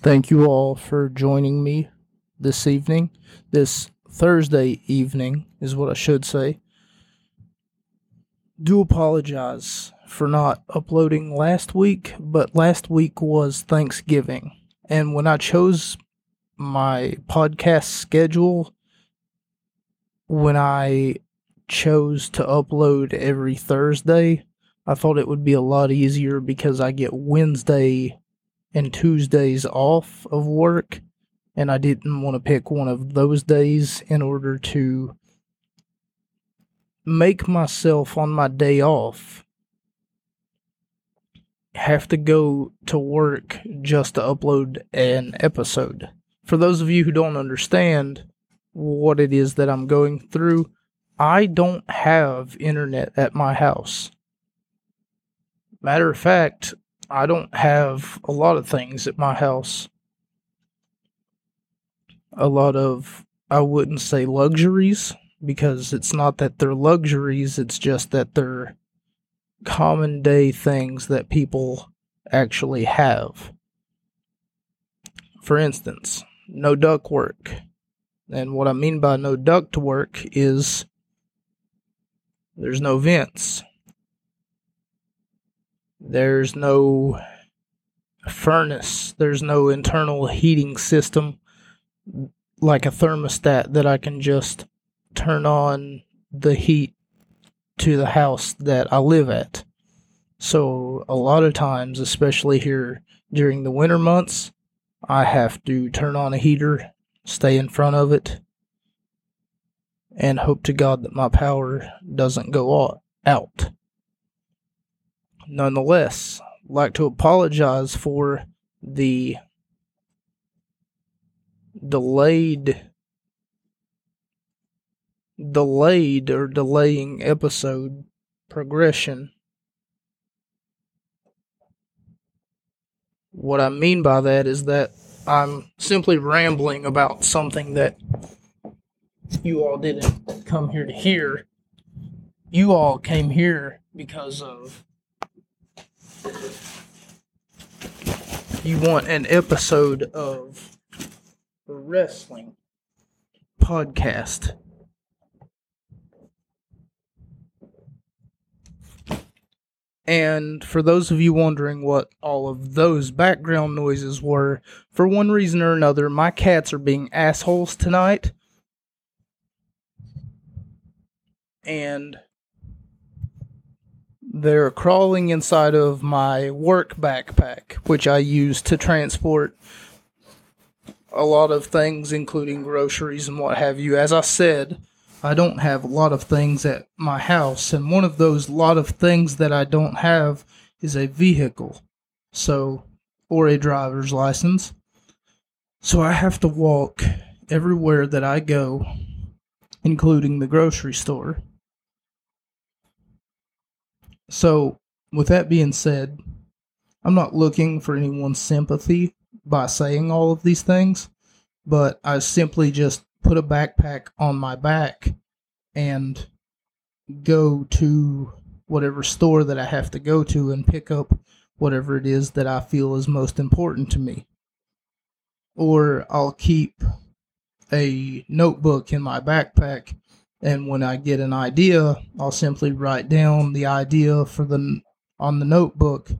Thank you all for joining me this evening. This Thursday evening is what I should say. Do apologize for not uploading last week, but last week was Thanksgiving. And when I chose my podcast schedule, when I chose to upload every Thursday, I thought it would be a lot easier because I get Wednesday and Tuesdays off of work, and I didn't want to pick one of those days in order to make myself on my day off have to go to work just to upload an episode. For those of you who don't understand what it is that I'm going through, I don't have internet at my house. Matter of fact, I don't have a lot of things at my house. A lot of, I wouldn't say luxuries, because it's not that they're luxuries, it's just that they're common day things that people actually have. For instance, no duct work. And what I mean by no duct work is there's no vents. There's no furnace. There's no internal heating system like a thermostat that I can just turn on the heat to the house that I live at. So, a lot of times, especially here during the winter months, I have to turn on a heater, stay in front of it, and hope to God that my power doesn't go out. Nonetheless, like to apologize for the delayed delayed or delaying episode progression. What I mean by that is that I'm simply rambling about something that you all didn't come here to hear. You all came here because of you want an episode of wrestling podcast. And for those of you wondering what all of those background noises were, for one reason or another, my cats are being assholes tonight. And they're crawling inside of my work backpack, which I use to transport a lot of things, including groceries and what have you. As I said, I don't have a lot of things at my house, and one of those lot of things that I don't have is a vehicle, so or a driver's license. So I have to walk everywhere that I go, including the grocery store. So, with that being said, I'm not looking for anyone's sympathy by saying all of these things, but I simply just put a backpack on my back and go to whatever store that I have to go to and pick up whatever it is that I feel is most important to me. Or I'll keep a notebook in my backpack and when I get an idea, I'll simply write down the idea for the on the notebook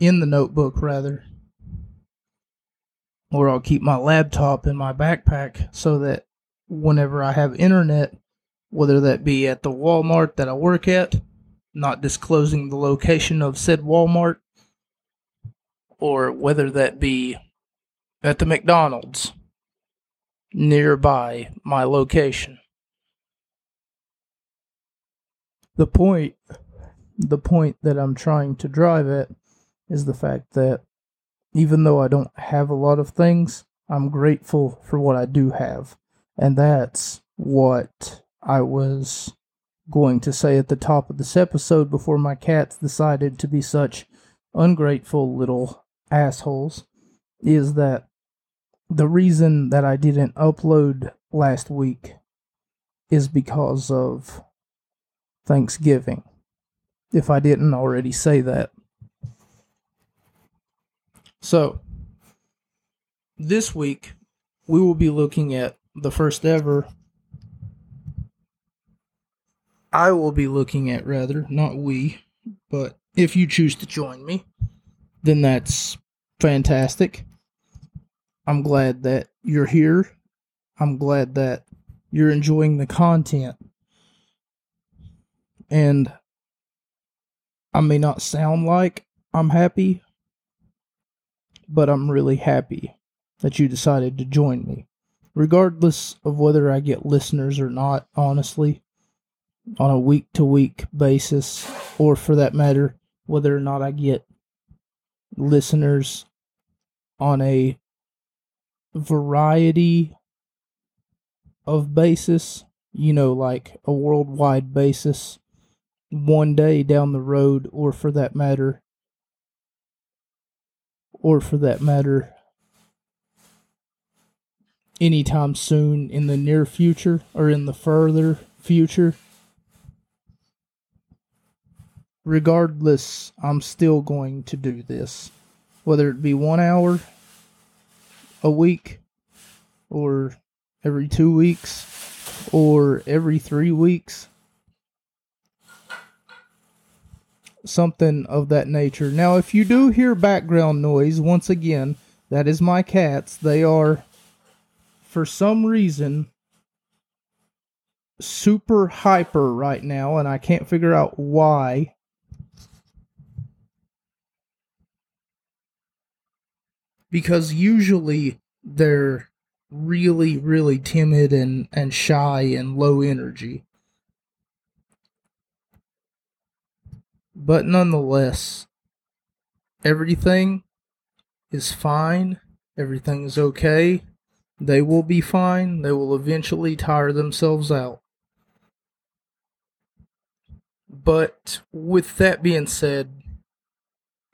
in the notebook rather or I'll keep my laptop in my backpack so that whenever I have internet, whether that be at the Walmart that I work at, not disclosing the location of said Walmart, or whether that be at the McDonald's nearby my location. The point the point that I'm trying to drive at is the fact that even though I don't have a lot of things, I'm grateful for what I do have. And that's what I was going to say at the top of this episode before my cats decided to be such ungrateful little assholes is that the reason that I didn't upload last week is because of Thanksgiving. If I didn't already say that. So, this week we will be looking at the first ever. I will be looking at, rather, not we, but if you choose to join me, then that's fantastic. I'm glad that you're here. I'm glad that you're enjoying the content. And I may not sound like I'm happy, but I'm really happy that you decided to join me. Regardless of whether I get listeners or not, honestly, on a week to week basis, or for that matter, whether or not I get listeners on a variety of basis, you know, like a worldwide basis, one day down the road, or for that matter, or for that matter, anytime soon in the near future or in the further future. Regardless, I'm still going to do this. Whether it be one hour a week, or every two weeks, or every three weeks. Something of that nature. Now, if you do hear background noise, once again, that is my cats. They are for some reason super hyper right now, and I can't figure out why. Because usually they're really, really timid and, and shy and low energy. But nonetheless, everything is fine, everything is okay they will be fine. They will eventually tire themselves out. But with that being said,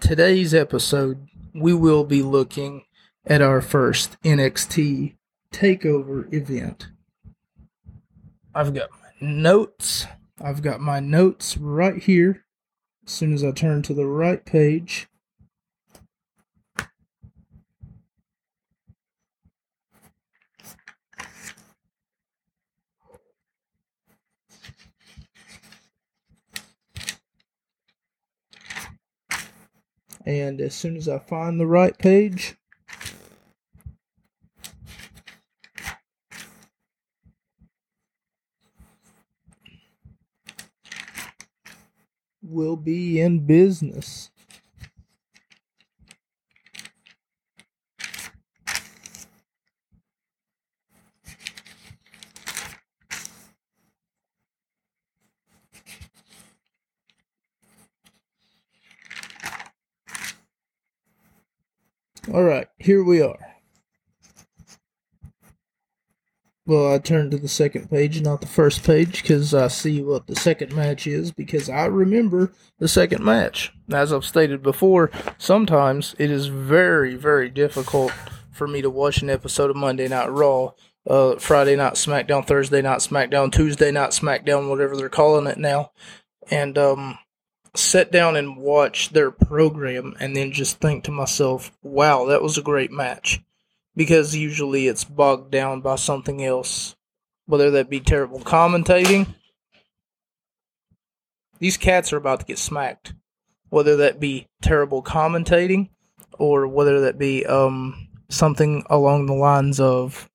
today's episode, we will be looking at our first NXT takeover event. I've got my notes. I've got my notes right here. As soon as I turn to the right page, and as soon as I find the right page, we'll be in business. All right, here we are. Well, I turned to the second page, not the first page, because I see what the second match is, because I remember the second match. As I've stated before, sometimes it is very, very difficult for me to watch an episode of Monday Night Raw, uh, Friday Night SmackDown, Thursday Night SmackDown, Tuesday Night SmackDown, whatever they're calling it now. And, um, sit down and watch their program and then just think to myself, wow, that was a great match. Because usually it's bogged down by something else, whether that be terrible commentating. These cats are about to get smacked. Whether that be terrible commentating or whether that be um, something along the lines of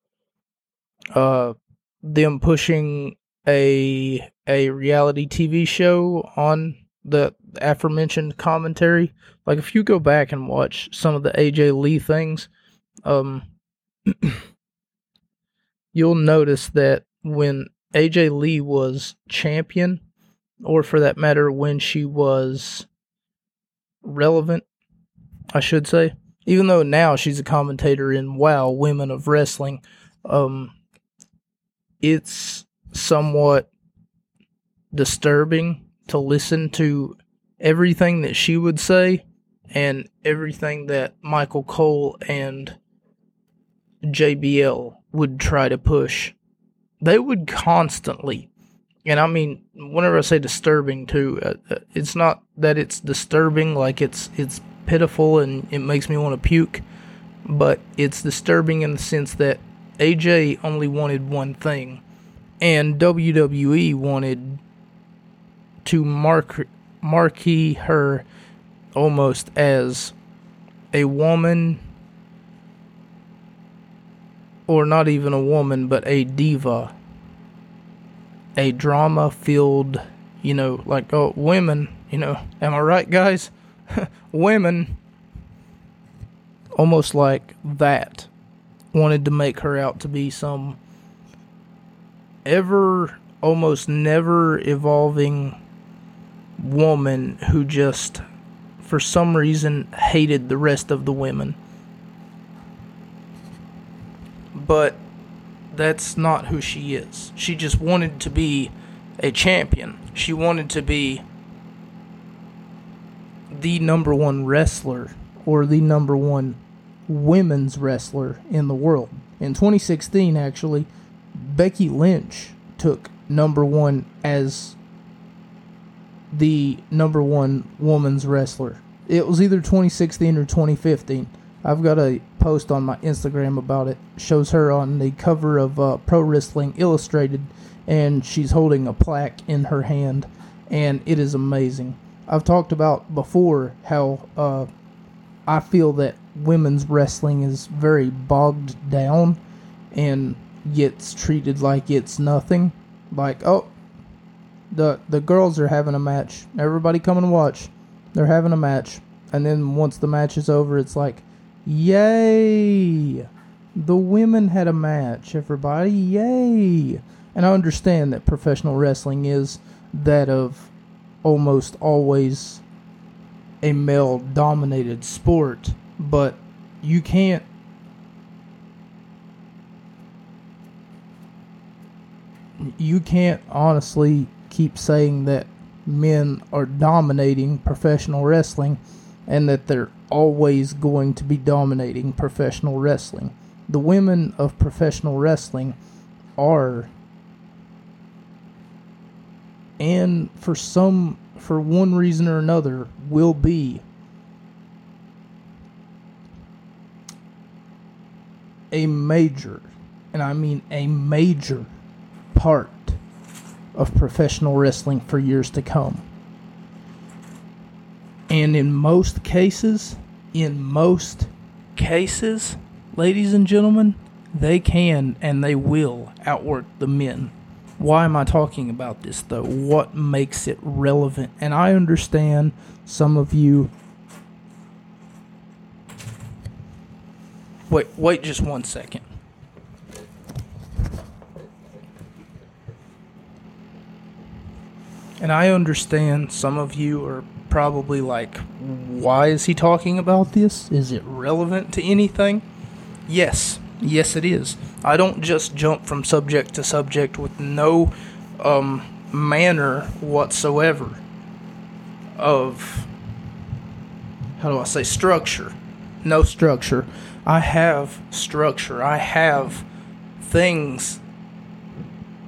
uh, them pushing a a reality TV show on the aforementioned commentary. Like if you go back and watch some of the AJ Lee things, um, you'll notice that when AJ Lee was champion, or for that matter, when she was relevant, I should say, even though now she's a commentator in WoW Women of Wrestling, um, it's somewhat disturbing to listen to everything that she would say and everything that Michael Cole and JBL would try to push. They would constantly, and I mean, whenever I say disturbing too, uh, uh it's not that it's disturbing like it's it's pitiful and it makes me want to puke. but it's disturbing in the sense that AJ only wanted one thing, and WWE wanted to mark marquee her almost as a woman or not even a woman but a diva. A drama filled you know like oh women you know am i right guys? Women almost like that wanted to make her out to be some ever almost never evolving woman who just for some reason hated the rest of the women but that's not who she is she just wanted to be a champion she wanted to be the number one wrestler or the number one women's wrestler in the world. In 2016, actually, Becky Lynch took number one as the number one woman's wrestler. It was either 2016 or 2015. I've got a post on my Instagram about it. Shows her on the cover of uh, Pro Wrestling Illustrated, and she's holding a plaque in her hand, and it is amazing. I've talked about before how uh, I feel that women's wrestling is very bogged down and gets treated like it's nothing. Like, oh, the the girls are having a match. Everybody come and watch. They're having a match. And then once the match is over, it's like, yay! The women had a match, everybody. Yay! And I understand that professional wrestling is that of almost always a male dominated sport, but you can't you can't honestly keep saying that men are dominating professional wrestling and that they're always going to be dominating professional wrestling. The women of professional wrestling are and for some for one reason or another will be a major and I mean a major part of professional wrestling for years to come. And in most cases, in most cases, ladies and gentlemen, they can and they will outwork the men. Why am I talking about this though? What makes it relevant? And I understand some of you. Wait, wait just one second. And I understand some of you are probably like, why is he talking about this? Is it relevant to anything? Yes, yes, it is. I don't just jump from subject to subject with no um, manner whatsoever of, how do I say, structure. No structure. I have structure. I have things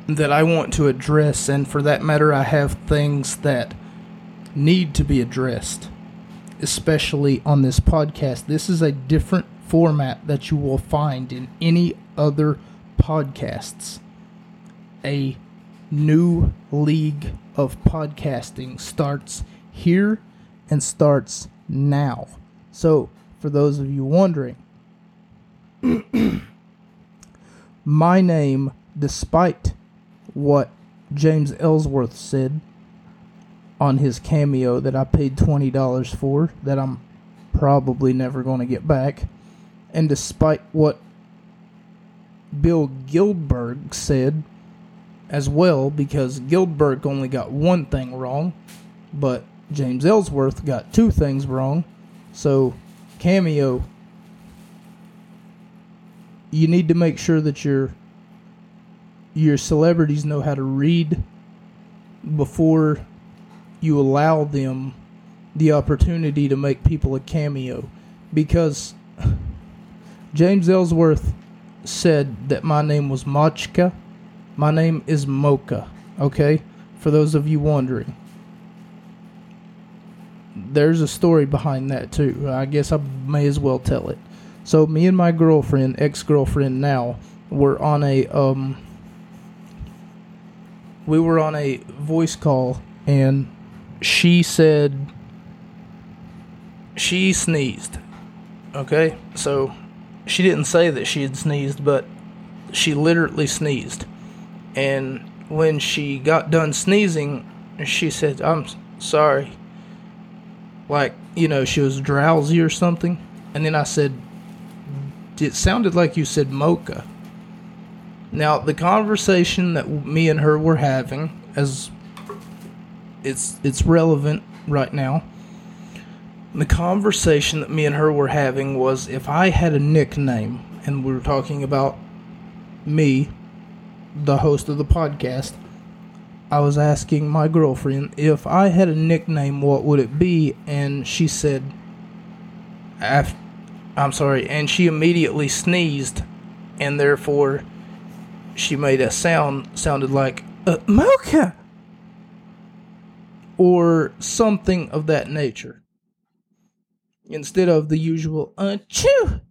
that I want to address, and for that matter, I have things that need to be addressed, especially on this podcast. This is a different format that you will find in any other podcasts. A new league of podcasting starts here and starts now. So, for those of you wondering, my name, despite what James Ellsworth said on his cameo that I paid $20 for, that I'm probably never going to get back. And despite what Bill Goldberg said as well, because Gildberg only got one thing wrong, but James Ellsworth got two things wrong. So, cameo, you need to make sure that your your celebrities know how to read before you allow them the opportunity to make people a cameo because James Ellsworth said that my name was Machka. My name is Mocha, okay? For those of you wondering. There's a story behind that too. I guess I may as well tell it. So me and my girlfriend, ex girlfriend now, were on a um we were on a voice call and she said she sneezed. Okay? So she didn't say that she had sneezed, but she literally sneezed. And when she got done sneezing, she said, I'm sorry. Like, you know, she was drowsy or something. And then I said, It sounded like you said mocha. Now, the conversation that me and her were having, as it's it's relevant right now. The conversation that me and her were having was if I had a nickname, and we were talking about me, the host of the podcast, I was asking my girlfriend if I had a nickname, what would it be? And she said, I'm sorry, and she immediately sneezed, and therefore she made a sound sounded like uh, mocha or something of that nature. Instead of the usual uh chew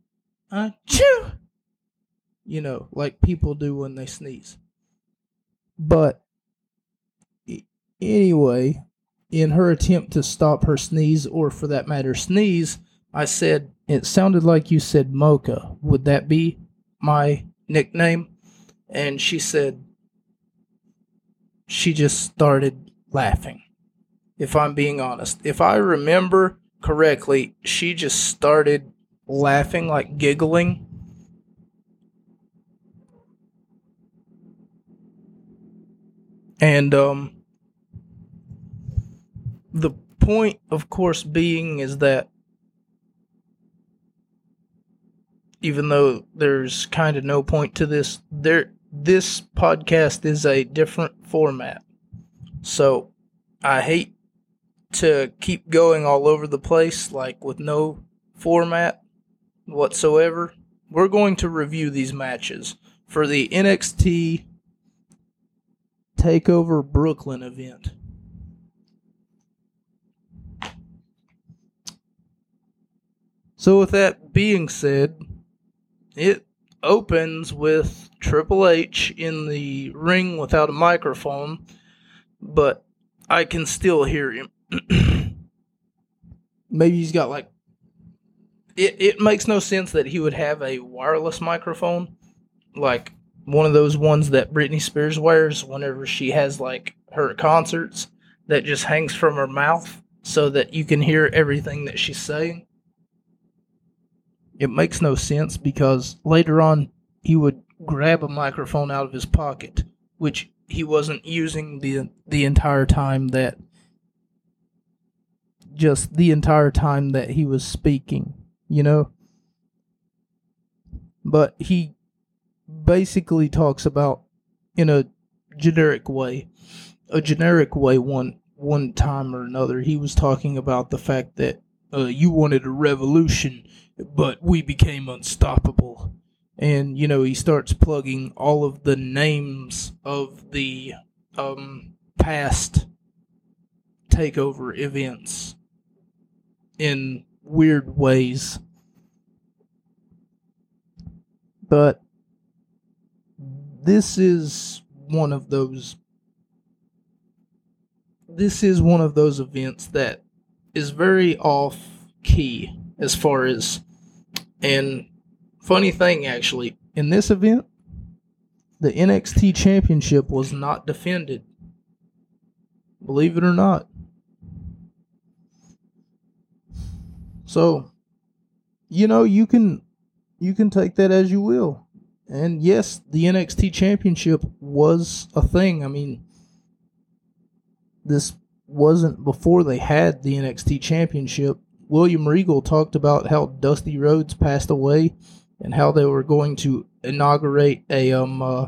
you know like people do when they sneeze. But anyway in her attempt to stop her sneeze or for that matter sneeze i said it sounded like you said mocha. Would that be my nickname? And she said she just started laughing. If I'm being honest, if I remember correctly, she just started laughing, like giggling. And um, the point, of course, being is that even though there's kind of no point to this, there this podcast is a different format. So I hate to keep going all over the place, like with no format whatsoever. We're going to review these matches for the NXT Takeover Brooklyn event. So, with that being said, it opens with Triple H in the ring without a microphone, but I can still hear him. Maybe he's got like it it makes no sense that he would have a wireless microphone like one of those ones that Britney Spears wears whenever she has like her concerts that just hangs from her mouth so that you can hear everything that she's saying. It makes no sense because later on he would grab a microphone out of his pocket, which he wasn't using the the entire time that just the entire time that he was speaking, you know. But he basically talks about in a generic way, a generic way one one time or another. He was talking about the fact that uh, you wanted a revolution but we became unstoppable. And you know, he starts plugging all of the names of the um, past takeover events in weird ways. But this is one of those this is one of those events that is very off key as far as and funny thing, actually, in this event, the NXT Championship was not defended. Believe it or not. So, you know, you can you can take that as you will. And yes, the NXT Championship was a thing. I mean, this wasn't before they had the NXT Championship. William Regal talked about how Dusty Rhodes passed away and how they were going to inaugurate a um uh,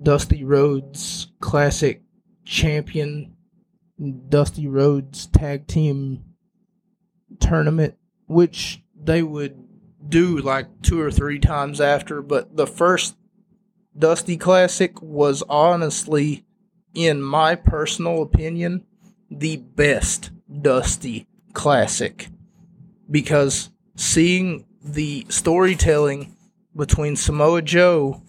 Dusty Rhodes Classic Champion Dusty Rhodes Tag Team Tournament, which they would do like two or three times after. But the first Dusty Classic was honestly, in my personal opinion, the best Dusty classic because seeing the storytelling between Samoa Joe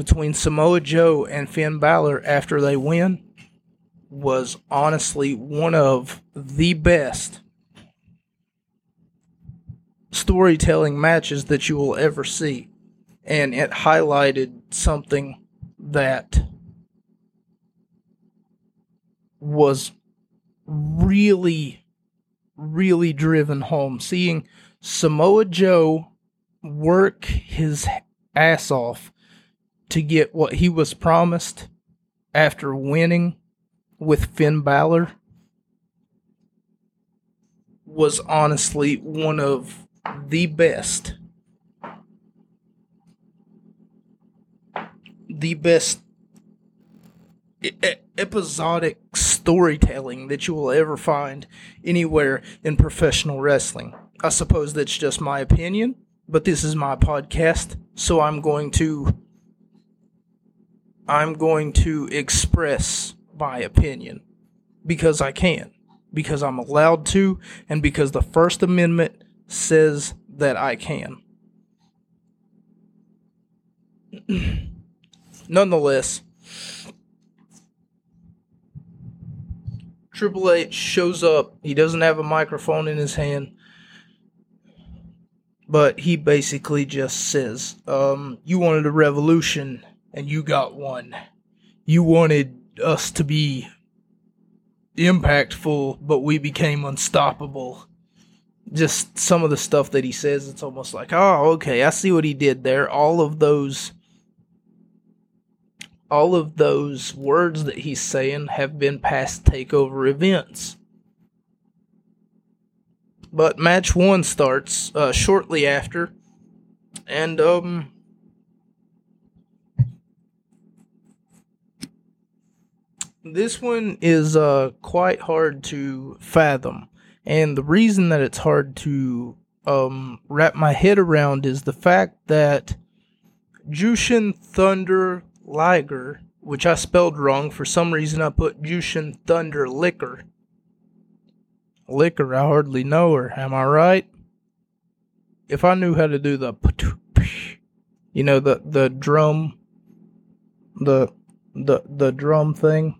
between Samoa Joe and Finn Balor after they win was honestly one of the best storytelling matches that you will ever see. And it highlighted something that was really, really driven home. Seeing Samoa Joe work his ass off to get what he was promised after winning with Finn Balor was honestly one of the best. The best episodic storytelling that you will ever find anywhere in professional wrestling. I suppose that's just my opinion, but this is my podcast, so I'm going to I'm going to express my opinion because I can, because I'm allowed to, and because the First Amendment says that I can. Nonetheless, Triple H shows up. He doesn't have a microphone in his hand, but he basically just says, um, You wanted a revolution and you got one. You wanted us to be impactful, but we became unstoppable. Just some of the stuff that he says, it's almost like, oh, okay, I see what he did there. All of those all of those words that he's saying have been past takeover events. But match one starts uh, shortly after, and um, this one is uh, quite hard to fathom. And the reason that it's hard to um, wrap my head around is the fact that Jushin Thunder Liger, which I spelled wrong. For some reason, I put Jushin Thunder Liquor. Liquor, I hardly know her. Am I right? If I knew how to do the, you know, the the drum, the the the drum thing,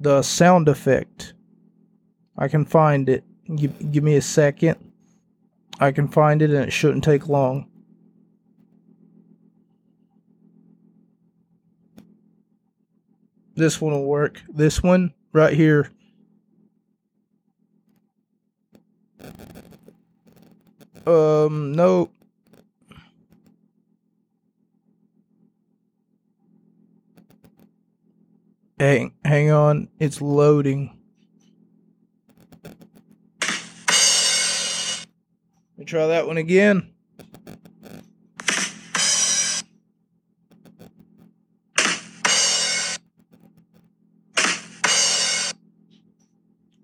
the sound effect. I can find it. Give, give me a second. I can find it and it shouldn't take long. This one will work. This one right here. Um, no. Hang, hang on, it's loading. Let me try that one again.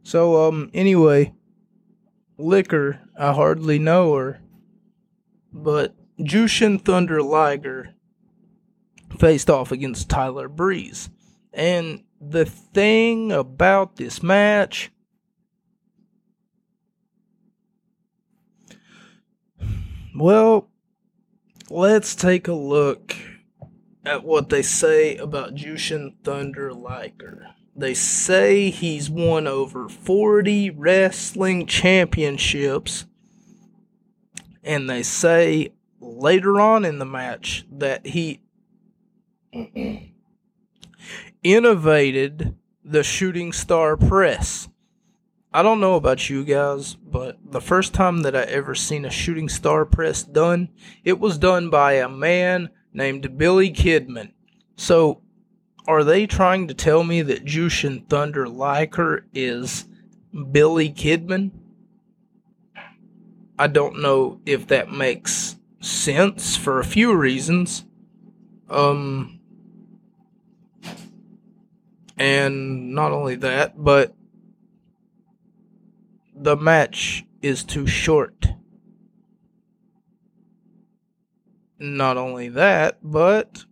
So, um, anyway, Liquor, I hardly know her, but Jushin Thunder Liger faced off against Tyler Breeze. And the thing about this match well, let's take a look at what they say about Jushin Thunder Liger. They say he's won over 40 wrestling championships, and they say later on in the match that he innovated the shooting star press. I don't know about you guys, but the first time that I ever seen a shooting star press done, it was done by a man named Billy Kidman. So, are they trying to tell me that Jushin Thunder Liger is Billy Kidman? I don't know if that makes sense for a few reasons. Um, and not only that, but the match is too short. Not only that, but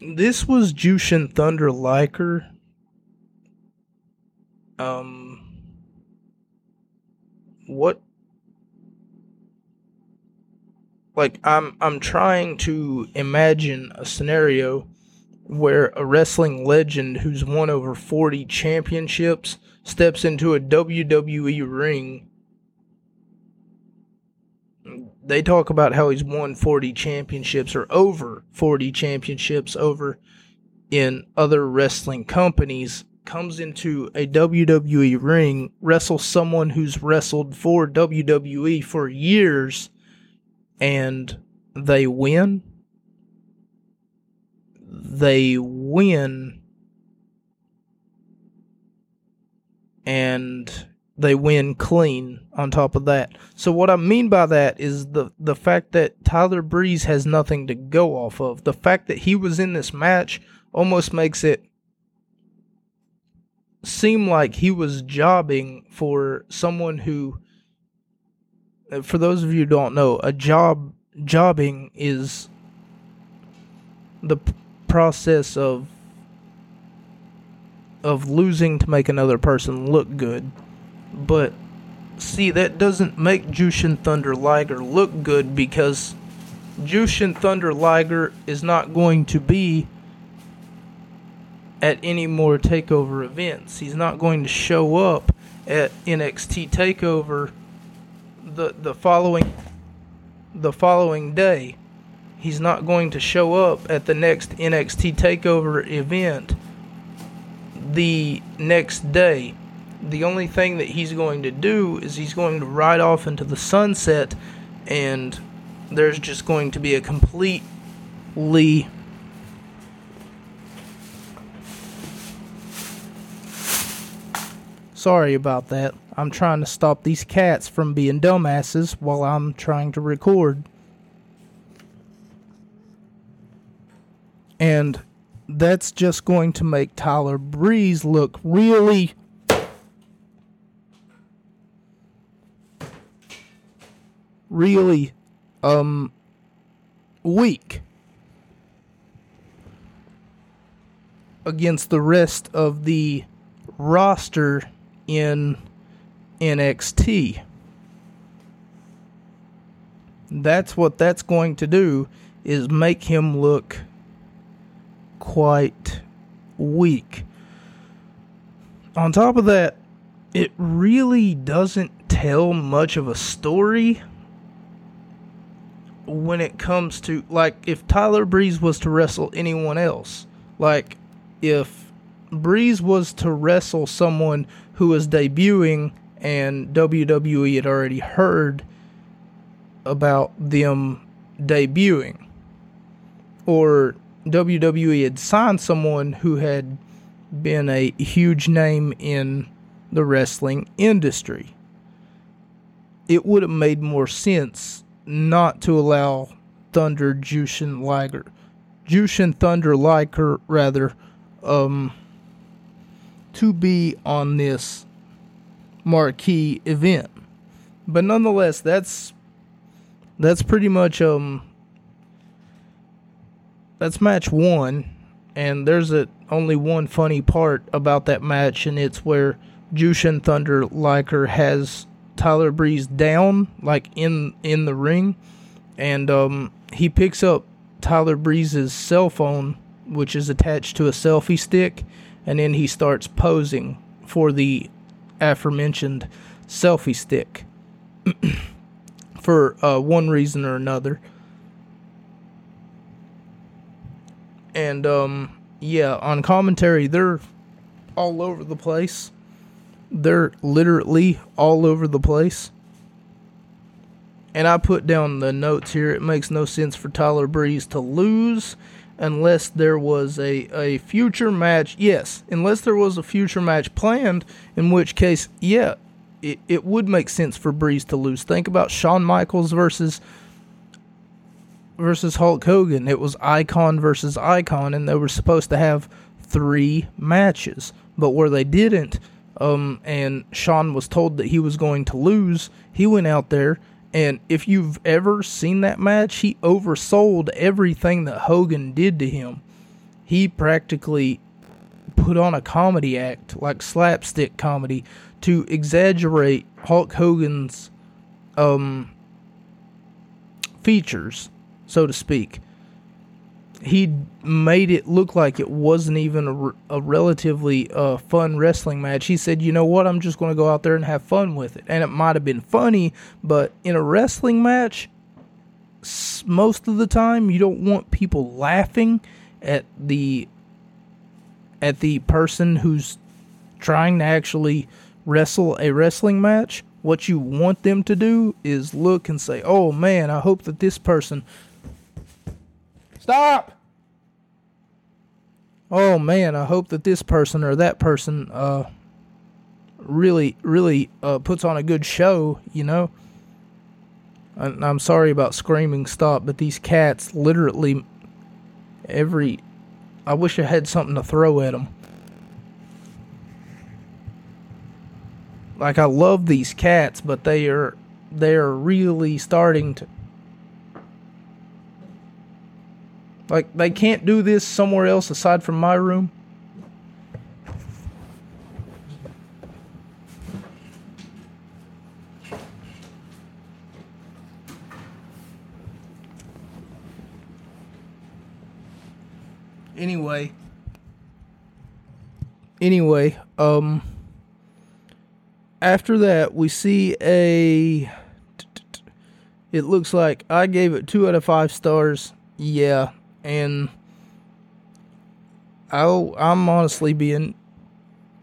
this was Jushin Thunder Liger. Um, what? Like I'm I'm trying to imagine a scenario where a wrestling legend who's won over 40 championships steps into a WWE ring. They talk about how he's won 40 championships or over 40 championships over in other wrestling companies comes into a WWE ring, wrestles someone who's wrestled for WWE for years, and they win. They win. And they win clean on top of that. So what I mean by that is the the fact that Tyler Breeze has nothing to go off of. The fact that he was in this match almost makes it seem like he was jobbing for someone who for those of you who don't know, a job jobbing is the p- process of of losing to make another person look good. But see, that doesn't make Jushin Thunder Liger look good because Jushin Thunder Liger is not going to be at any more takeover events. He's not going to show up at NXT Takeover the the following the following day. He's not going to show up at the next NXT Takeover event the next day. The only thing that he's going to do is he's going to ride off into the sunset and there's just going to be a completely Sorry about that. I'm trying to stop these cats from being dumbasses while I'm trying to record. And that's just going to make Tyler Breeze look really really um weak against the rest of the roster in NXT. That's what that's going to do is make him look quite weak. On top of that, it really doesn't tell much of a story when it comes to like if Tyler Breeze was to wrestle anyone else. Like if Breeze was to wrestle someone who was debuting, and WWE had already heard about them debuting. Or WWE had signed someone who had been a huge name in the wrestling industry. It would have made more sense not to allow Thunder Jushin Liger, Jushin Thunder Liger rather, um, to be on this marquee event. But nonetheless, that's that's pretty much um that's match 1 and there's a only one funny part about that match and it's where Jushin Thunder Liger has Tyler Breeze down like in in the ring and um he picks up Tyler Breeze's cell phone which is attached to a selfie stick and then he starts posing for the aforementioned selfie stick for uh, one reason or another. And um, yeah, on commentary, they're all over the place. They're literally all over the place. And I put down the notes here. It makes no sense for Tyler Breeze to lose unless there was a, a future match. Yes, unless there was a future match planned, in which case, yeah, it, it would make sense for Breeze to lose. Think about Shawn Michaels versus versus Hulk Hogan. It was Icon versus Icon, and they were supposed to have three matches, but where they didn't, um, and Shawn was told that he was going to lose, he went out there and if you've ever seen that match, he oversold everything that Hogan did to him. he practically put on a comedy act, like slapstick comedy, to exaggerate Hulk Hogan's um, features, so to speak. He made it look like it wasn't even a, a relatively uh, fun wrestling match. He said, "You know what? I'm just going to go out there and have fun with it." And it might have been funny, but in a wrestling match, most of the time you don't want people laughing at the at the person who's trying to actually wrestle a wrestling match, what you want them to do is look and say, "Oh man, I hope that this person stop." Oh man, I hope that this person or that person uh really really uh puts on a good show, you know. I'm sorry about screaming stop, but these cats literally every I wish I had something to throw at them. Like I love these cats, but they are they are really starting to like they can't do this somewhere else aside from my room. Anyway, anyway, um after that, we see a. It looks like I gave it two out of five stars. Yeah, and I I'm honestly being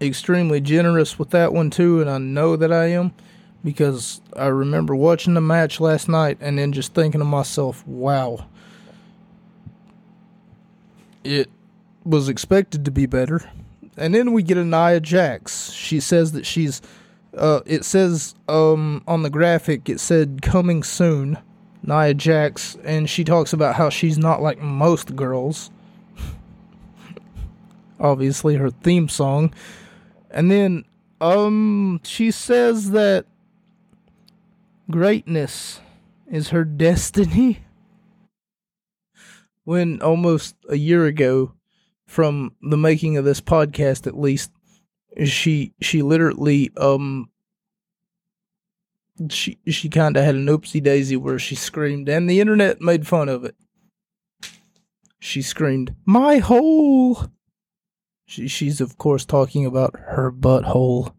extremely generous with that one too, and I know that I am because I remember watching the match last night and then just thinking to myself, "Wow, it was expected to be better." And then we get a Nia Jax. She says that she's uh, it says um, on the graphic, it said coming soon, Nia Jax, and she talks about how she's not like most girls. Obviously, her theme song. And then um, she says that greatness is her destiny. When almost a year ago, from the making of this podcast at least, she she literally um she she kind of had an oopsie daisy where she screamed and the internet made fun of it. She screamed, "My hole!" She she's of course talking about her butthole.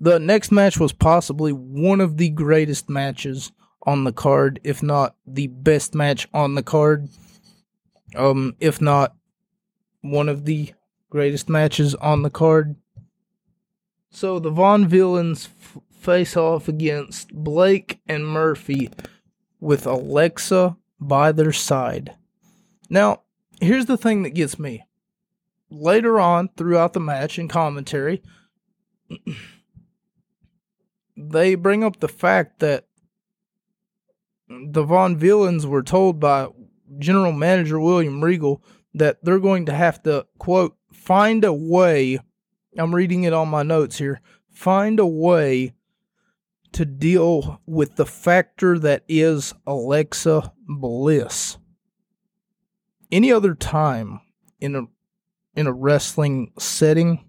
The next match was possibly one of the greatest matches on the card, if not the best match on the card. Um, if not one of the greatest matches on the card. So the Vaudevillains f- face off against Blake and Murphy with Alexa by their side. Now, here's the thing that gets me. Later on, throughout the match and commentary, they bring up the fact that the Vaudevillains were told by General Manager William Regal that they're going to have to, quote, find a way. I'm reading it on my notes here. Find a way to deal with the factor that is Alexa Bliss. Any other time in a in a wrestling setting,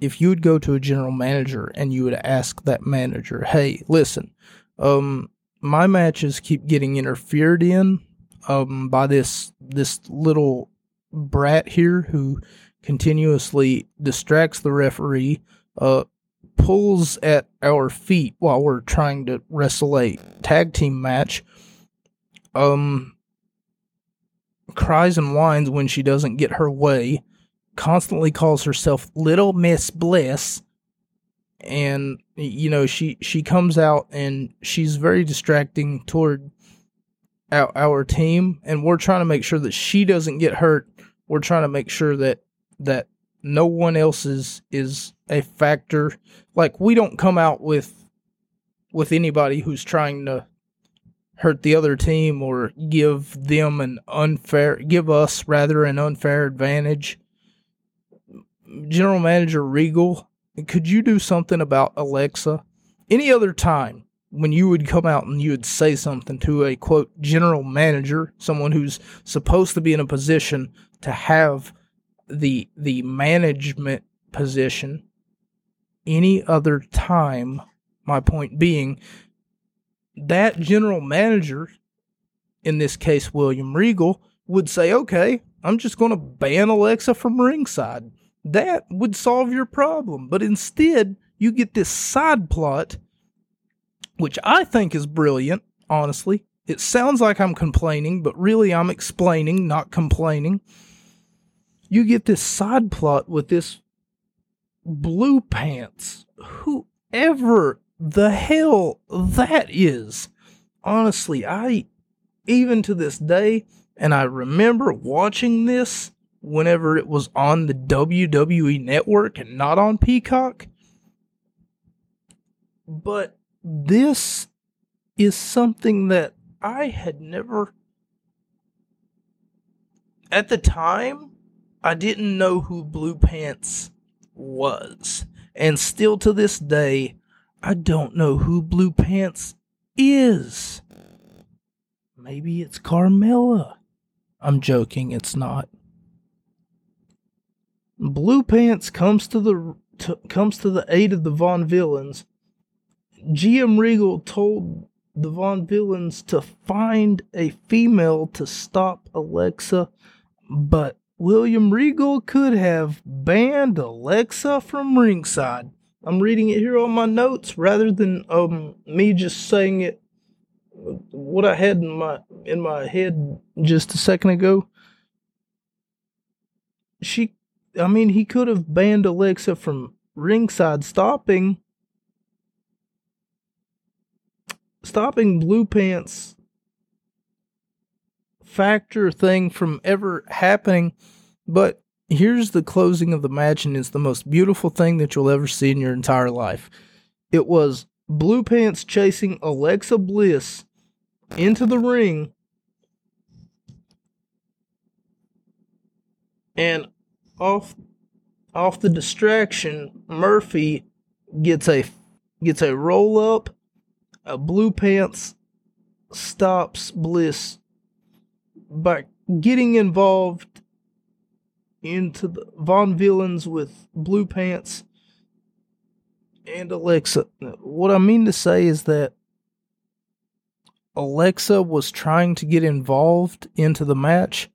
if you would go to a general manager and you would ask that manager, "Hey, listen, um, my matches keep getting interfered in um, by this this little brat here who continuously distracts the referee, uh, pulls at our feet while we're trying to wrestle a tag team match, um, cries and whines when she doesn't get her way, constantly calls herself Little Miss Bliss, and you know she she comes out and she's very distracting toward our, our team, and we're trying to make sure that she doesn't get hurt. We're trying to make sure that that no one else's is a factor. Like we don't come out with with anybody who's trying to hurt the other team or give them an unfair give us rather an unfair advantage. General Manager Regal, could you do something about Alexa? Any other time, when you would come out and you would say something to a quote general manager, someone who's supposed to be in a position to have the the management position any other time, my point being that general manager in this case William Regal would say, "Okay, I'm just going to ban Alexa from ringside." That would solve your problem. But instead, you get this side plot which I think is brilliant, honestly. It sounds like I'm complaining, but really I'm explaining, not complaining. You get this side plot with this blue pants, whoever the hell that is. Honestly, I, even to this day, and I remember watching this whenever it was on the WWE network and not on Peacock. But this is something that I had never. At the time, I didn't know who Blue Pants was. And still to this day, I don't know who Blue Pants is. Maybe it's Carmella. I'm joking, it's not. Blue Pants comes to the to, comes to the aid of the Vaudevillains GM Regal told the Vaudevillains to find a female to stop Alexa, but William Regal could have banned Alexa from ringside. I'm reading it here on my notes rather than um me just saying it what I had in my in my head just a second ago. She I mean he could have banned Alexa from ringside stopping stopping Blue Pants factor thing from ever happening. But here's the closing of the match, and it's the most beautiful thing that you'll ever see in your entire life. It was Blue Pants chasing Alexa Bliss into the ring. And off off the distraction, Murphy gets a gets a roll up a Blue Pants stops Bliss by getting involved into the Vaudevillains with Blue Pants and Alexa. What I mean to say is that Alexa was trying to get involved into the match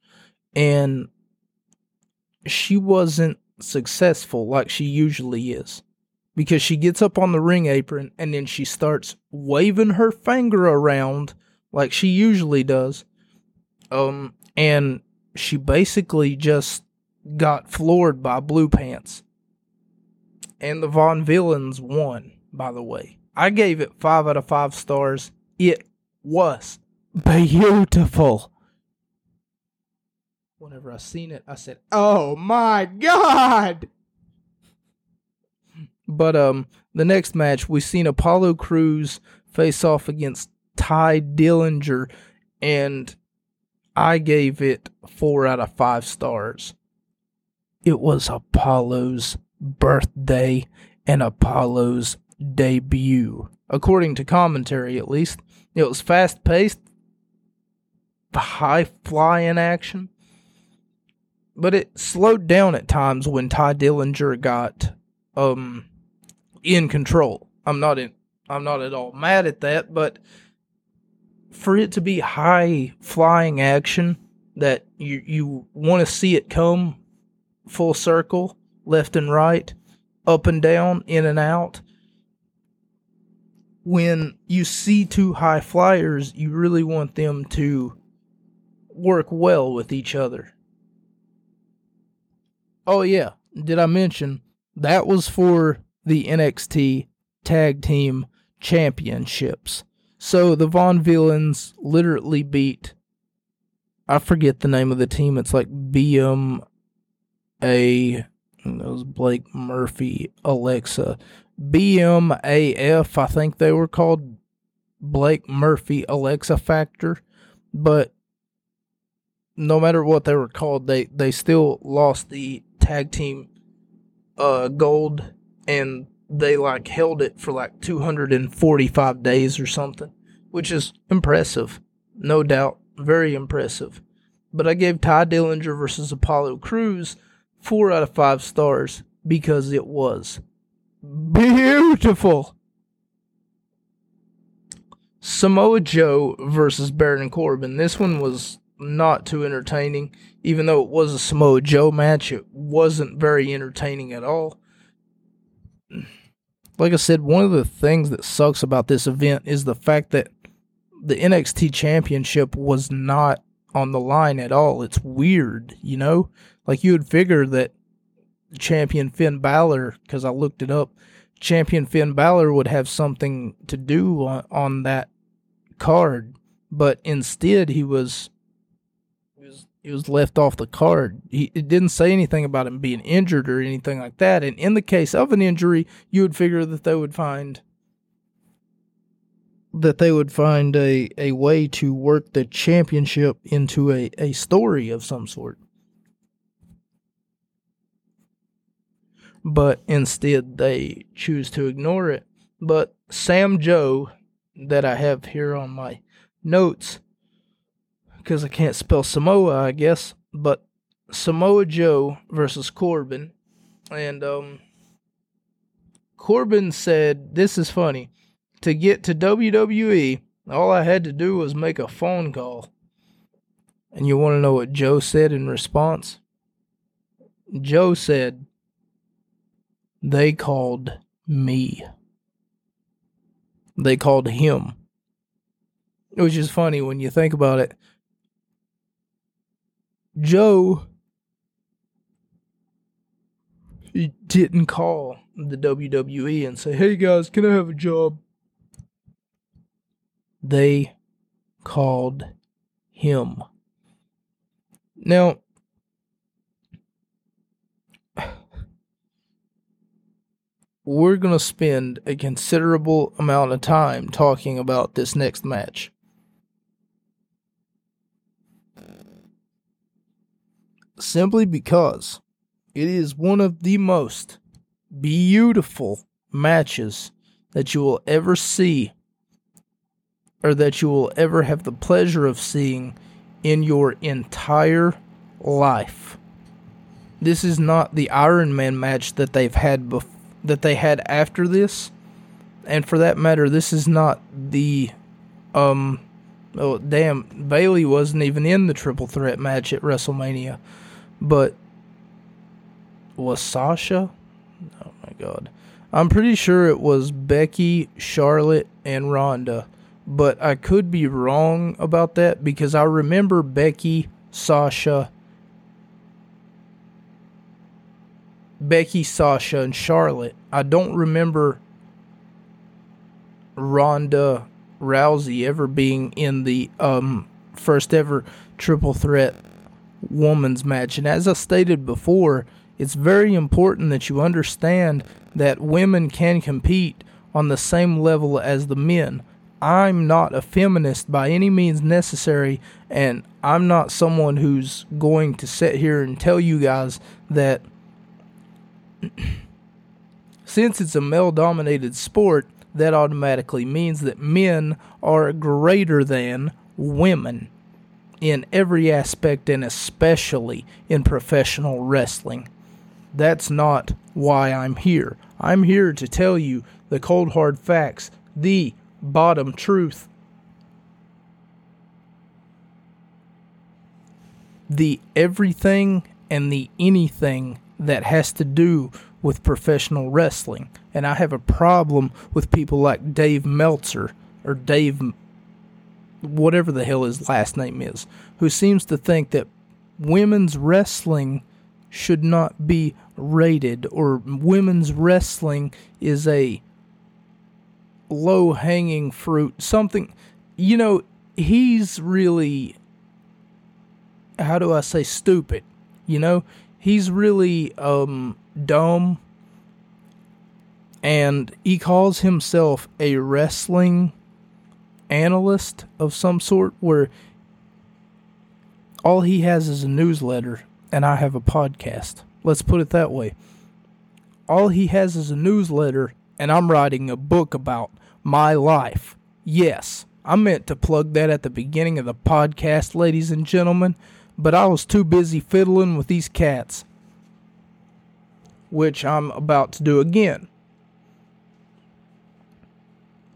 and she wasn't successful like she usually is because she gets up on the ring apron and then she starts waving her finger around like she usually does. Um, and she basically just got floored by Blue Pants. And the Vaudevillains won, by the way. I gave it five out of five stars. It was beautiful. Whenever I seen it, I said, "Oh my god!" But um, the next match we seen Apollo Crews face off against Tye Dillinger, and I gave it four out of five stars. It was Apollo's birthday and Apollo's debut, according to commentary at least. It was fast paced, high flying action, but it slowed down at times when Tye Dillinger got um in control. I'm not in I'm not at all mad at that, but for it to be high flying action that you you want to see it come full circle, left and right, up and down, in and out. When you see two high flyers, you really want them to work well with each other. Oh yeah, did I mention that was for the NXT Tag Team Championships. So the Vaudevillains literally beat I forget the name of the team. It's like BM A was Blake Murphy, Alexa. BMAF, I think they were called Blake Murphy Alexa Factor. But no matter what they were called, they, they still lost the tag team uh, gold and they like held it for like 245 days or something, which is impressive. No doubt. Very impressive. But I gave Tye Dillinger versus Apollo Crews four out of five stars because it was beautiful. Samoa Joe versus Baron Corbin. This one was not too entertaining. Even though it was a Samoa Joe match, it wasn't very entertaining at all. Like I said, one of the things that sucks about this event is the fact that the NXT championship was not on the line at all. It's weird, you know? Like you would figure that champion Finn Balor, because I looked it up, champion Finn Balor would have something to do on, on that card, but instead he was he was left off the card. He it didn't say anything about him being injured or anything like that. And in the case of an injury, you would figure that they would find that they would find a, a way to work the championship into a, a story of some sort. But instead they choose to ignore it. But Sam Joe that I have here on my notes because I can't spell Samoa, I guess. But Samoa Joe versus Corbin, and um, Corbin said, "This is funny. To get to WWE, all I had to do was make a phone call." And you want to know what Joe said in response? Joe said, "They called me." They called him. Which is funny when you think about it Joe he didn't call the WWE and say, "Hey guys, can I have a job?" They called him. Now, we're going to spend a considerable amount of time talking about this next match. Simply because it is one of the most beautiful matches that you will ever see or that you will ever have the pleasure of seeing in your entire life. This is not the Iron Man match that they've had bef- that they had after this. And for that matter, this is not the um oh damn Bayley wasn't even in the triple threat match at WrestleMania. But was Sasha? Oh my god. I'm pretty sure it was Becky, Charlotte, and Ronda. But I could be wrong about that because I remember Becky, Sasha, Becky, Sasha, and Charlotte. I don't remember Ronda Rousey ever being in the um, first ever triple threat woman's match. And as I stated before, it's very important that you understand that women can compete on the same level as the men. I'm not a feminist by any means necessary, and I'm not someone who's going to sit here and tell you guys that since it's a male dominated sport, that automatically means that men are greater than women in every aspect and especially in professional wrestling. That's not why I'm here. I'm here to tell you the cold hard facts, the bottom truth. The everything and the anything that has to do with professional wrestling. And I have a problem with people like Dave Meltzer or Dave whatever the hell his last name is, who seems to think that women's wrestling should not be rated or women's wrestling is a low hanging fruit. Something, you know, he's really, how do I say, stupid. You know, he's really um, dumb and he calls himself a wrestling analyst of some sort where all he has is a newsletter and I have a podcast. Let's put it that way. All he has is a newsletter and I'm writing a book about my life. Yes, I meant to plug that at the beginning of the podcast, ladies and gentlemen, but I was too busy fiddling with these cats, which I'm about to do again.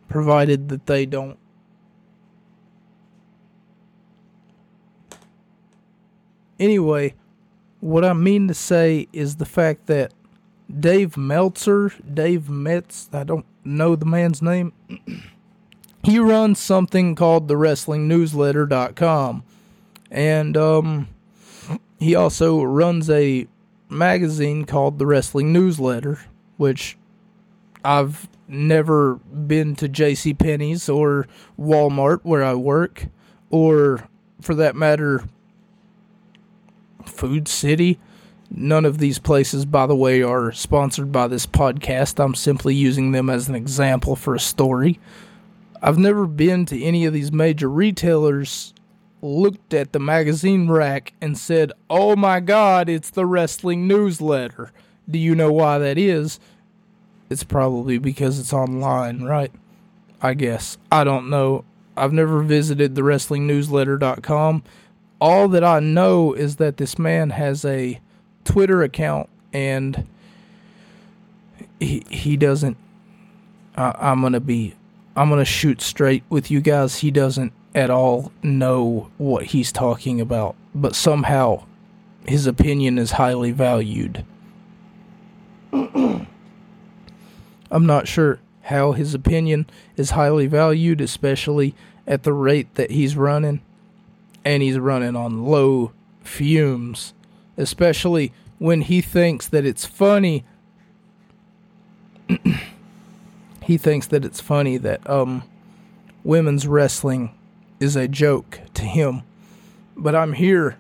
Provided that they don't Anyway, what I mean to say is the fact that Dave Meltzer, Dave Metz, I don't know the man's name. he runs something called the wrestlingnewsletter.com and um he also runs a magazine called the Wrestling Newsletter, which I've never been to J.C. Penney's or Walmart where I work, or for that matter, Food City. None of these places, by the way, are sponsored by this podcast. I'm simply using them as an example for a story. I've never been to any of these major retailers, looked at the magazine rack, and said, Oh my god, it's the wrestling newsletter. Do you know why that is? It's probably because it's online, right? I guess. I don't know. I've never visited the wrestlingnewsletter.com all that I know is that this man has a Twitter account and he he doesn't. I, I'm gonna be. I'm gonna shoot straight with you guys. He doesn't at all know what he's talking about, but somehow his opinion is highly valued. I'm not sure how his opinion is highly valued, especially at the rate that he's running and he's running on low fumes, especially when he thinks that it's funny. he thinks that it's funny that um women's wrestling is a joke to him. But I'm here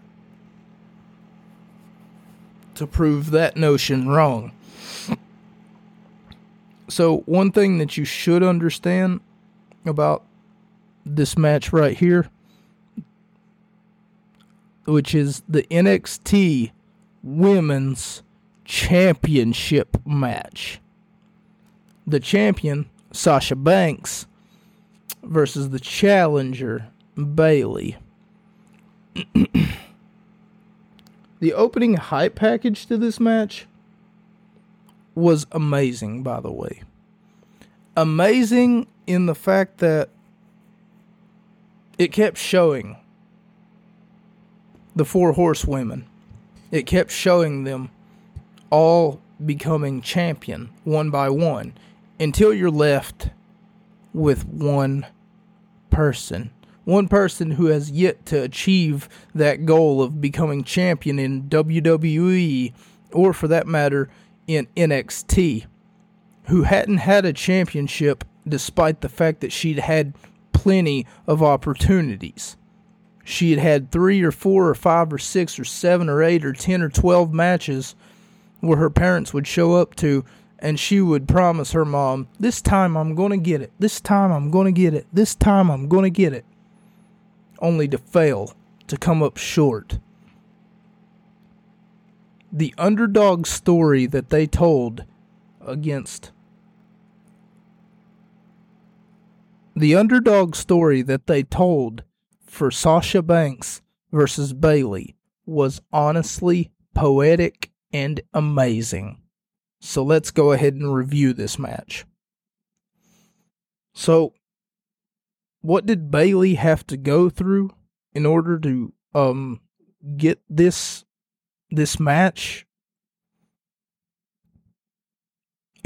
to prove that notion wrong. So, one thing that you should understand about this match right here which is the NXT Women's Championship match. The champion, Sasha Banks, versus the challenger, Bayley. the opening hype package to this match was amazing, by the way. Amazing in the fact that it kept showing the four horsewomen. It kept showing them all becoming champion one by one until you're left with one person. One person who has yet to achieve that goal of becoming champion in WWE or, for that matter, in NXT, who hadn't had a championship despite the fact that she'd had plenty of opportunities she had had three or four or five or six or seven or eight or ten or twelve matches where her parents would show up to and she would promise her mom, This time I'm going to get it. This time I'm going to get it. This time I'm going to get it. Only to fail, to come up short. The underdog story that they told against the underdog story that they told for Sasha Banks versus Bayley was honestly poetic and amazing. So let's go ahead and review this match. So, what did Bayley have to go through in order to um get this this match?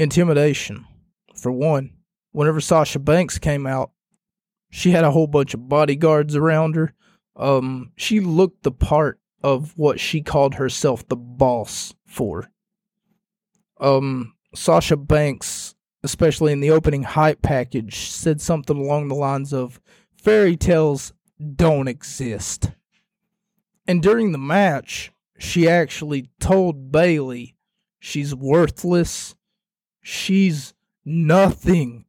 Intimidation, for one. Whenever Sasha Banks came out, she had a whole bunch of bodyguards around her. Um, she looked the part of what she called herself the boss for. Um, Sasha Banks, especially in the opening hype package, said something along the lines of fairy tales don't exist. And during the match, she actually told Bayley she's worthless. She's nothing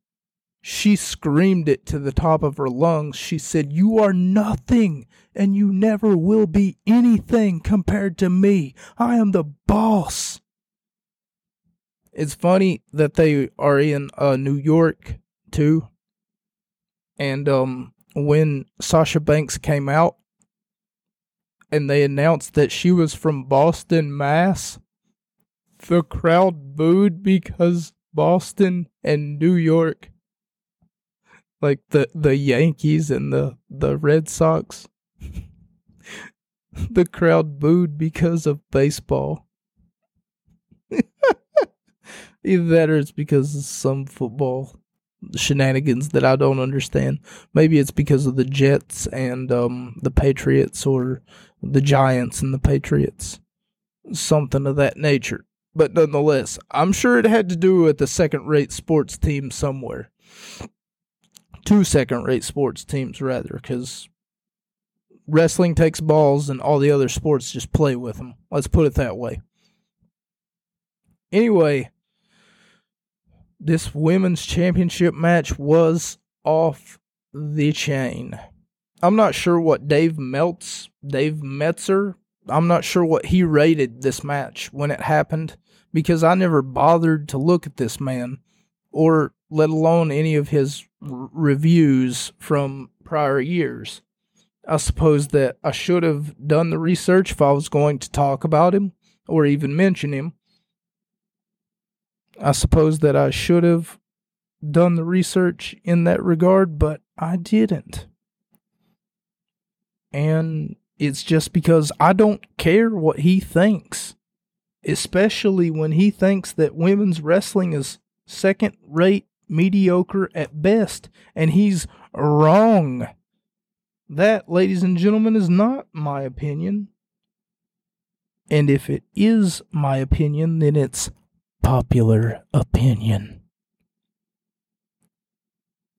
she screamed it to the top of her lungs. She said, You are nothing, and you never will be anything compared to me. I am the boss. it's funny that they are in uh, New York too. And um, when Sasha Banks came out and they announced that she was from Boston, Mass, the crowd booed because Boston and New York, like the the Yankees and the the Red Sox, the crowd booed because of baseball. Either that or it's because of some football shenanigans that I don't understand. Maybe it's because of the Jets and um, the Patriots or the Giants and the Patriots. Something of that nature. But nonetheless, I'm sure it had to do with the second rate sports team somewhere. Two second rate sports teams, rather, because wrestling takes balls and all the other sports just play with them. Let's put it that way. Anyway, this women's championship match was off the chain. I'm not sure what Dave Meltz, Dave Metzer, I'm not sure what he rated this match when it happened because I never bothered to look at this man or let alone any of his r- reviews from prior years. I suppose that I should have done the research if I was going to talk about him or even mention him. I suppose that I should have done the research in that regard, but I didn't. And it's just because I don't care what he thinks, especially when he thinks that women's wrestling is second rate, mediocre at best, and he's wrong. That, ladies and gentlemen, is not my opinion. And if it is my opinion, then it's popular opinion.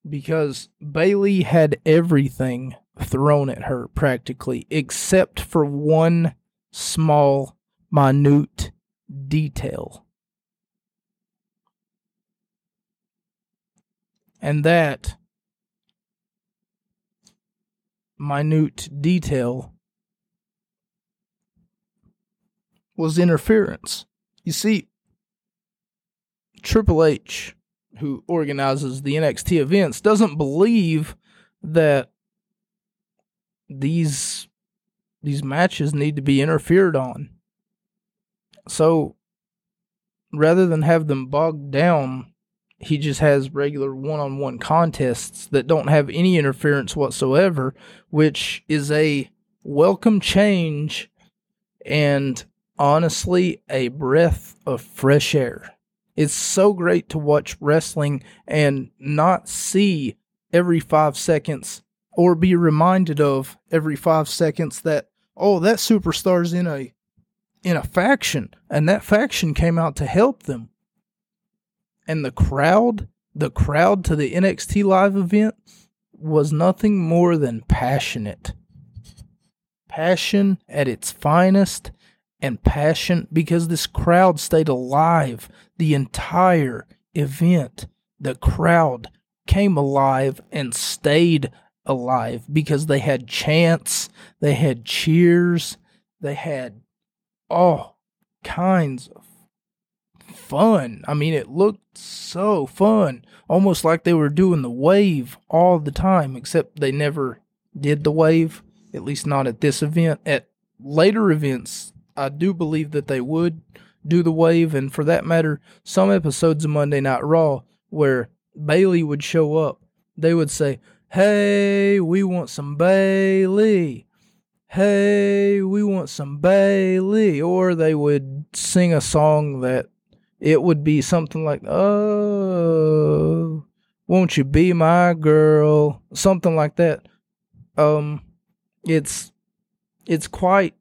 Because Bayley had everything thrown at her practically, except for one small, minute detail. And that minute detail was interference. You see, Triple H, who organizes the NXT events, doesn't believe that these these matches need to be interfered on. So rather than have them bogged down, he just has regular one-on-one contests that don't have any interference whatsoever, which is a welcome change and honestly a breath of fresh air. It's so great to watch wrestling and not see every 5 seconds or be reminded of every five seconds that oh that superstar's in a in a faction and that faction came out to help them and the crowd the crowd to the NXT live event was nothing more than passionate. Passion at its finest and passion because this crowd stayed alive the entire event. The crowd came alive and stayed alive because they had chants, they had cheers, they had all kinds of fun. I mean, it looked so fun, almost like they were doing the wave all the time, except they never did the wave, at least not at this event. At later events, I do believe that they would do the wave, and for that matter, some episodes of Monday Night Raw where Bayley would show up, they would say, Hey, we want some Bayley. Hey, we want some Bayley. Or they would sing a song that it would be something like, Oh, won't you be my girl? Something like that. Um, it's, it's quite,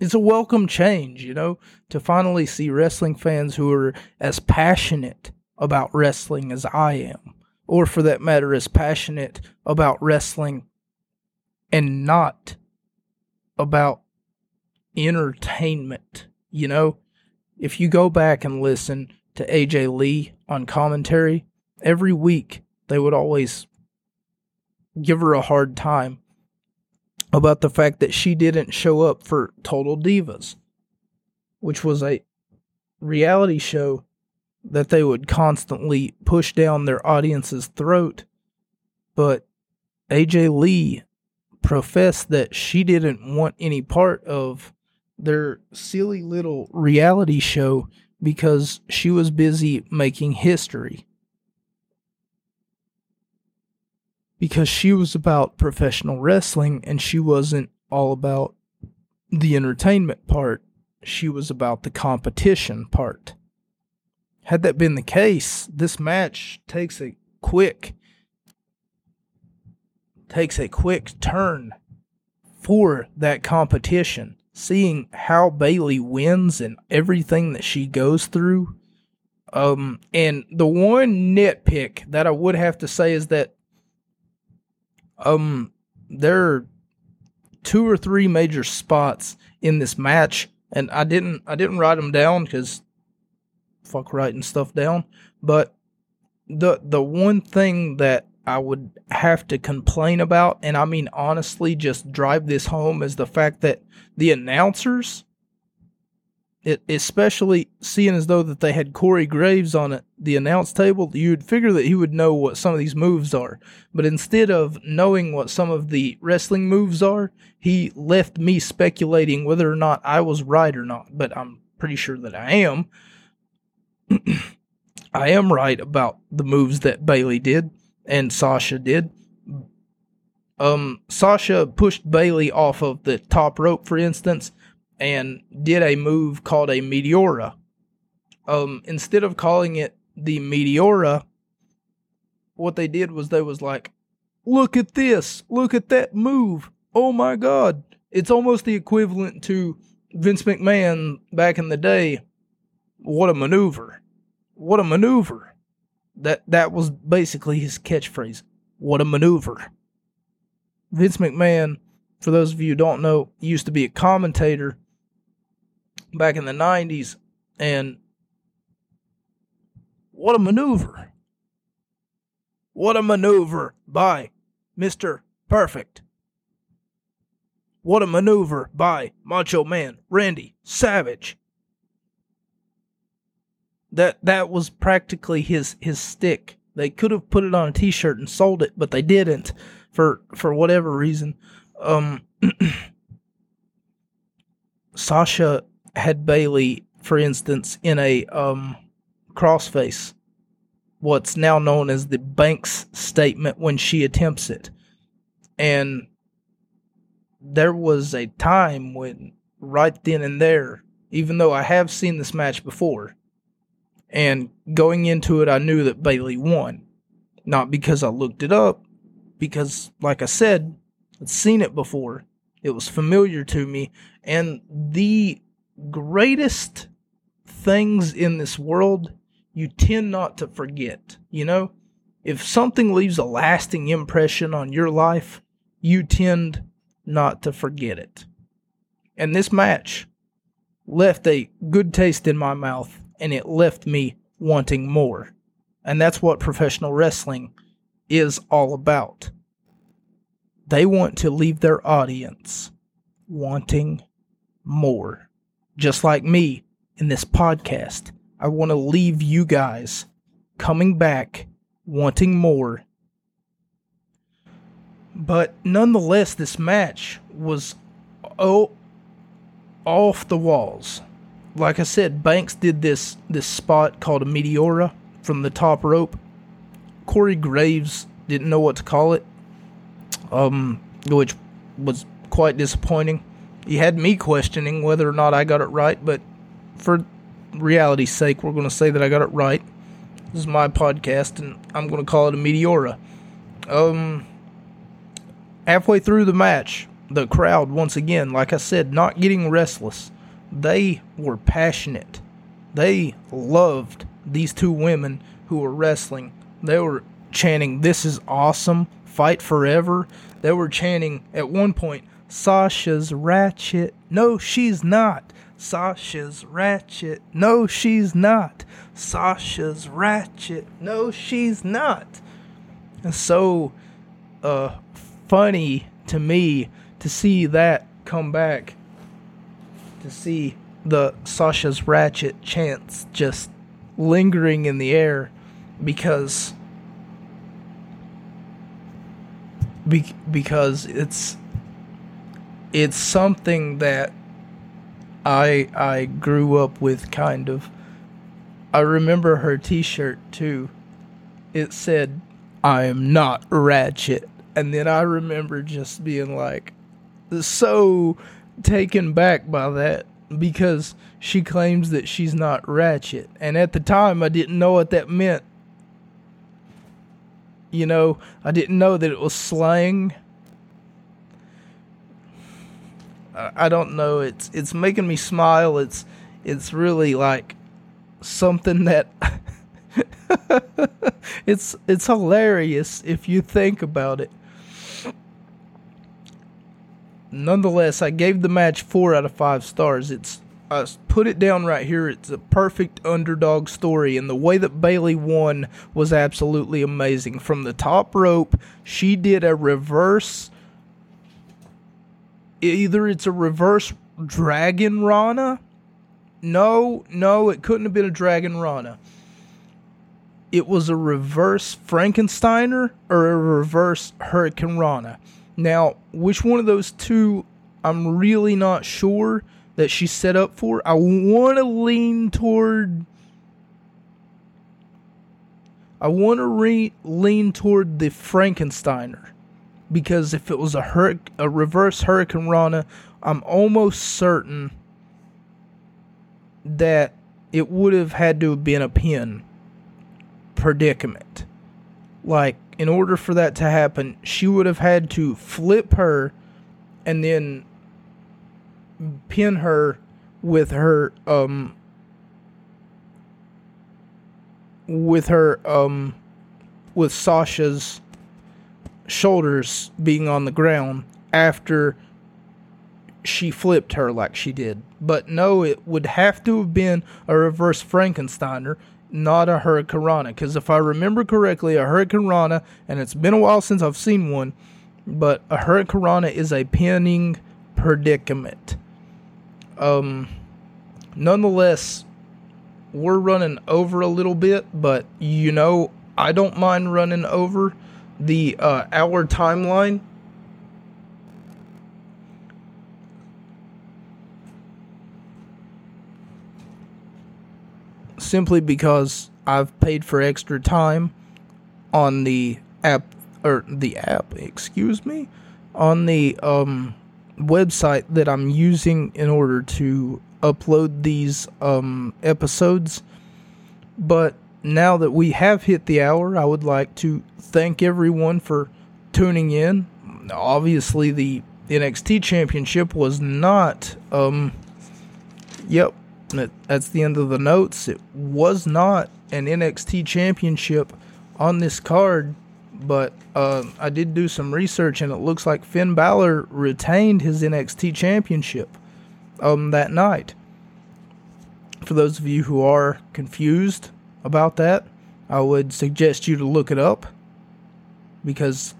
it's a welcome change, you know, to finally see wrestling fans who are as passionate about wrestling as I am or for that matter, as passionate about wrestling and not about entertainment. You know, if you go back and listen to AJ Lee on commentary, every week they would always give her a hard time about the fact that she didn't show up for Total Divas, which was a reality show that they would constantly push down their audience's throat. But AJ Lee professed that she didn't want any part of their silly little reality show because she was busy making history. Because she was about professional wrestling and she wasn't all about the entertainment part, she was about the competition part. Had that been the case, this match takes a quick takes a quick turn for that competition. Seeing how Bayley wins and everything that she goes through. Um, and the one nitpick that I would have to say is that um there are two or three major spots in this match, and I didn't I didn't write them down because fuck writing stuff down. But the the one thing that I would have to complain about, and I mean honestly, just drive this home, is the fact that the announcers, it, especially seeing as though that they had Corey Graves on it, the announce table, you'd figure that he would know what some of these moves are. But instead of knowing what some of the wrestling moves are, he left me speculating whether or not I was right or not. But I'm pretty sure that I am. I am right about the moves that Bayley did and Sasha did. Um, Sasha pushed Bayley off of the top rope, for instance, and did a move called a Meteora. Um, instead of calling it the Meteora, what they did was they was like, "Look at this! Look at that move! Oh my God!" It's almost the equivalent to Vince McMahon back in the day. What a maneuver! What a maneuver! That that was basically his catchphrase. What a maneuver. Vince McMahon, for those of you who don't know, used to be a commentator back in the 90s and what a maneuver. What a maneuver by Mr. Perfect. What a maneuver by Macho Man Randy Savage that that was practically his his stick. They could have put it on a T-shirt and sold it, but they didn't for for whatever reason. Um, Sasha had Bayley, for instance, in a um, crossface, what's now known as the Banks statement when she attempts it, and there was a time when right then and there, even though I have seen this match before, and going into it, I knew that Bayley won. Not because I looked it up, because, like I said, I'd seen it before. It was familiar to me. And the greatest things in this world, you tend not to forget. You know, if something leaves a lasting impression on your life, you tend not to forget it. And this match left a good taste in my mouth and it left me wanting more. And that's what professional wrestling is all about. They want to leave their audience wanting more. Just like me in this podcast, I want to leave you guys coming back wanting more. But nonetheless, this match was oh, off the walls like I said, Banks did this this spot called a Meteora from the top rope. Corey Graves didn't know what to call it, um, which was quite disappointing. He had me questioning whether or not I got it right, but for reality's sake, we're going to say that I got it right. This is my podcast, and I'm going to call it a Meteora. Um, halfway through the match, the crowd, once again, like I said, not getting restless they were passionate. They loved these two women who were wrestling. They were chanting, This is awesome, fight forever. They were chanting at one point, Sasha's ratchet. No, she's not. Sasha's ratchet. No, she's not. Sasha's ratchet. No, she's not. And so uh, funny to me to see that come back to see the Sasha's ratchet chants just lingering in the air because be, because it's it's something that I I grew up with kind of I remember her t-shirt too. It said I am not ratchet and then I remember just being like so taken back by that because she claims that she's not ratchet. And at the time, I didn't know what that meant. You know, I didn't know that it was slang. I don't know. It's it's making me smile. It's it's really like something that it's it's hilarious if you think about it nonetheless, I gave the match four out of five stars. It's I put it down right here. It's a perfect underdog story, and the way that Bayley won was absolutely amazing. From the top rope, she did a reverse. Either it's a reverse Dragon Rana. No, no, it couldn't have been a Dragon Rana. It was a reverse Frankensteiner or a reverse Hurricanrana. Now, which one of those two I'm really not sure that she's set up for. I want to lean toward I want to re- lean toward the Frankensteiner because if it was a hur- a reverse Hurricanrana, I'm almost certain that it would have had to have been a pin predicament. Like in order for that to happen, she would have had to flip her and then pin her with her um with her um with Sasha's shoulders being on the ground after she flipped her like she did. But no, it would have to have been a reverse Frankensteiner not a Hurricanrana. Because if I remember correctly, a Hurricanrana, and it's been a while since I've seen one, but a Hurricanrana is a pinning predicament. Um, nonetheless, we're running over a little bit, but you know, I don't mind running over the uh, hour timeline. Simply because I've paid for extra time on the app or the app, excuse me, on the um, website that I'm using in order to upload these um, episodes. But now that we have hit the hour, I would like to thank everyone for tuning in. Obviously, the NXT Championship was not. Um, yep, that's the end of the notes. It was not an NXT championship on this card, but uh, I did do some research and it looks like Finn Balor retained his NXT championship um, that night. For those of you who are confused about that, I would suggest you to look it up because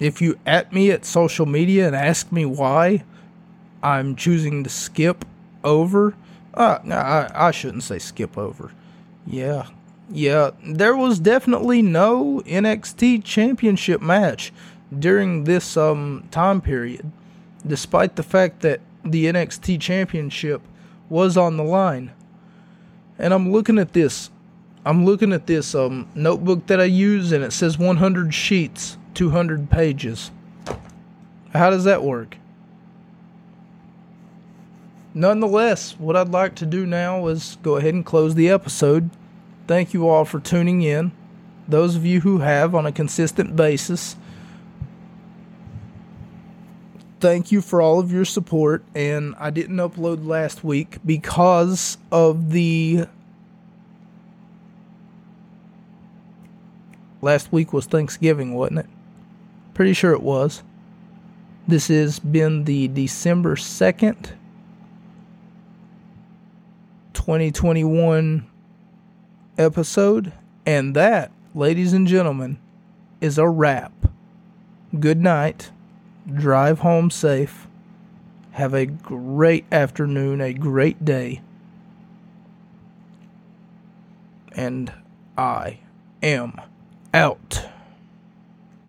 if you at me at social media and ask me why I'm choosing to skip over uh, I, I shouldn't say skip over. Yeah. Yeah, there was definitely no NXT championship match during this um time period, despite the fact that the NXT championship was on the line. And I'm looking at this. I'm looking at this um notebook that I use and it says 100 sheets, 200 pages. How does that work? Nonetheless, what I'd like to do now is go ahead and close the episode. Thank you all for tuning in. Those of you who have on a consistent basis, thank you for all of your support. And I didn't upload last week because of the. Last week was Thanksgiving, wasn't it? Pretty sure it was. This has been the December 2nd, 2021 episode. And that, ladies and gentlemen, is a wrap. Good night. Drive home safe. Have a great afternoon, a great day. And I am out.